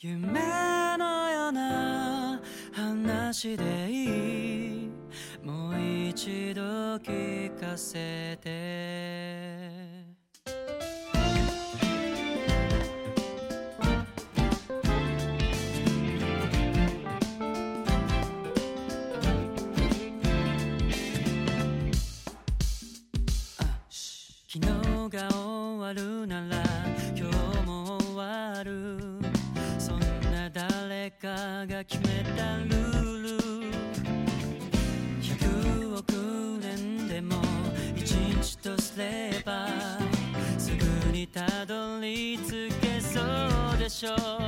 夢のような話でいい。もう一度聞かせて。昨日が終わるなら今日かが決めたルール。100億年でも一日とすればすぐにたどり着けそうでしょう。